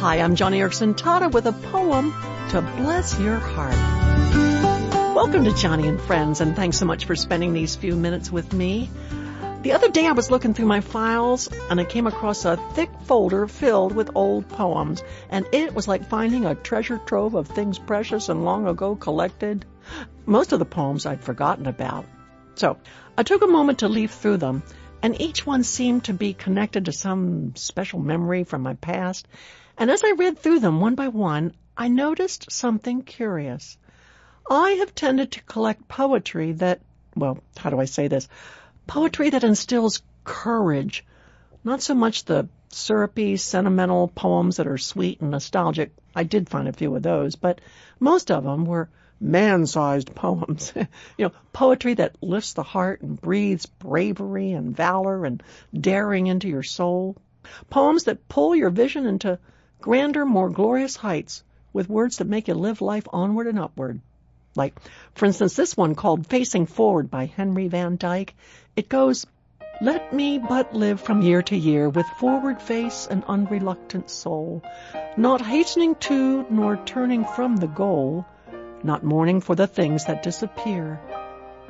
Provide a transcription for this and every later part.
Hi, I'm Joni Eareckson Tada with a poem to bless your heart. Welcome to Joni and Friends, and thanks so much for spending these few minutes with me. The other day I was looking through my files and I came across a thick folder filled with old poems, and it was like finding a treasure trove of things precious and long ago collected. Most of the poems I'd forgotten about. So I took a moment to leaf through them, and each one seemed to be connected to some special memory from my past. And as I read through them one by one, I noticed something curious. I have tended to collect poetry that, well, how do I say this? Poetry that instills courage, not so much the syrupy, sentimental poems that are sweet and nostalgic. I did find a few of those, but most of them were man-sized poems. you know, poetry that lifts the heart and breathes bravery and valor and daring into your soul. Poems that pull your vision into grander, more glorious heights with words that make you live life onward and upward. Like, for instance, this one called Facing Forward by Henry Van Dyke. It goes, Let me but live from year to year with forward face and unreluctant soul, not hastening to nor turning from the goal, not mourning for the things that disappear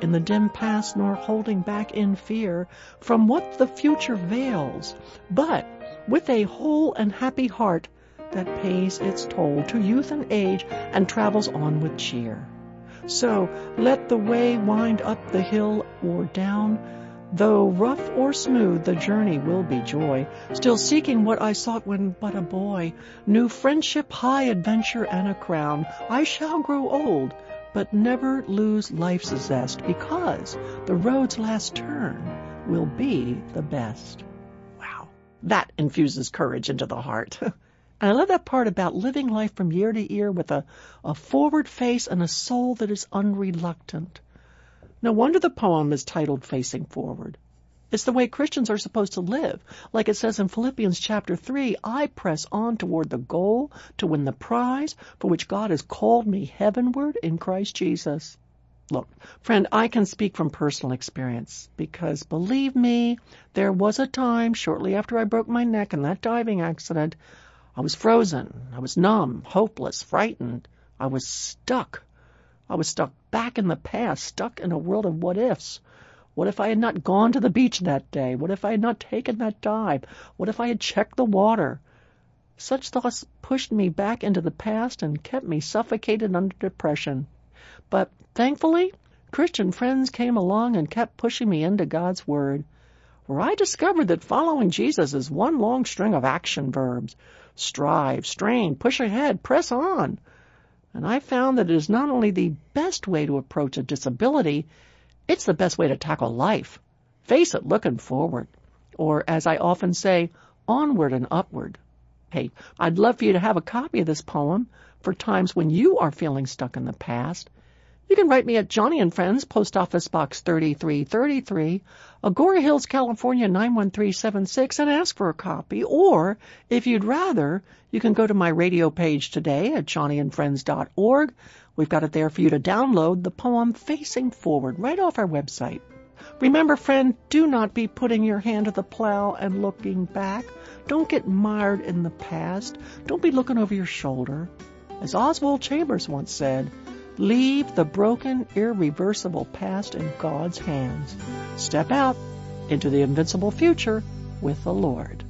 in the dim past, nor holding back in fear from what the future veils, but with a whole and happy heart that pays its toll to youth and age and travels on with cheer. So let the way wind up the hill or down, though rough or smooth the journey will be joy, still seeking what I sought when but a boy, new friendship, high adventure, and a crown. I shall grow old, but never lose life's zest, because the road's last turn will be the best. Wow, that infuses courage into the heart. And I love that part about living life from year to year with a, a forward face and a soul that is unreluctant. No wonder the poem is titled Facing Forward. It's the way Christians are supposed to live. Like it says in Philippians chapter 3, I press on toward the goal to win the prize for which God has called me heavenward in Christ Jesus. Look, friend, I can speak from personal experience because believe me, there was a time shortly after I broke my neck in that diving accident I was frozen. I was numb, hopeless, frightened. I was stuck. I was stuck back in the past, stuck in a world of what ifs. What if I had not gone to the beach that day? What if I had not taken that dive? What if I had checked the water? Such thoughts pushed me back into the past and kept me suffocated under depression. But thankfully, Christian friends came along and kept pushing me into God's Word, where I discovered that following Jesus is one long string of action verbs strive, strain, push ahead, press on. And I found that it is not only the best way to approach a disability, it's the best way to tackle life. Face it, looking forward. Or, as I often say, onward and upward. Hey, I'd love for you to have a copy of this poem for times when you are feeling stuck in the past you can write me at Joni and Friends, Post Office Box 3333, Agoura Hills, California 91376, and ask for a copy. Or, if you'd rather, you can go to my radio page today at joniandfriends.org. We've got it there for you to download the poem Facing Forward right off our website. Remember, friend, do not be putting your hand to the plow and looking back. Don't get mired in the past. Don't be looking over your shoulder. As Oswald Chambers once said, Leave the broken, irreversible past in God's hands. Step out into the invincible future with the Lord.